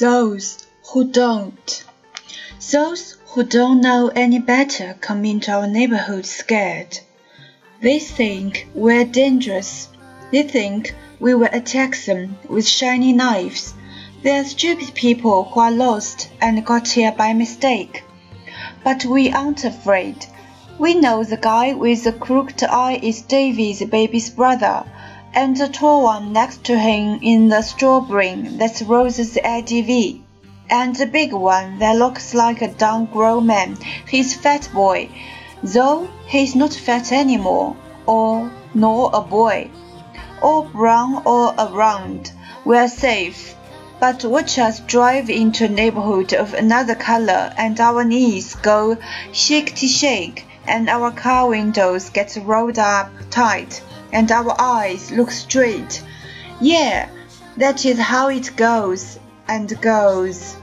those who don't. Those who don't know any better come into our neighborhood scared. They think we're dangerous. They think we will attack them with shiny knives. They are stupid people who are lost and got here by mistake. But we aren't afraid. We know the guy with the crooked eye is Davy's baby's brother and the tall one next to him in the strawberry that's Rosa's IDV. And the big one that looks like a down grown man, he's Fat Boy, though he's not fat anymore, or nor a boy. Or brown or around, we're safe. But watch us drive into a neighborhood of another color and our knees go shake to shake and our car windows get rolled up tight and our eyes look straight. Yeah, that is how it goes and goes.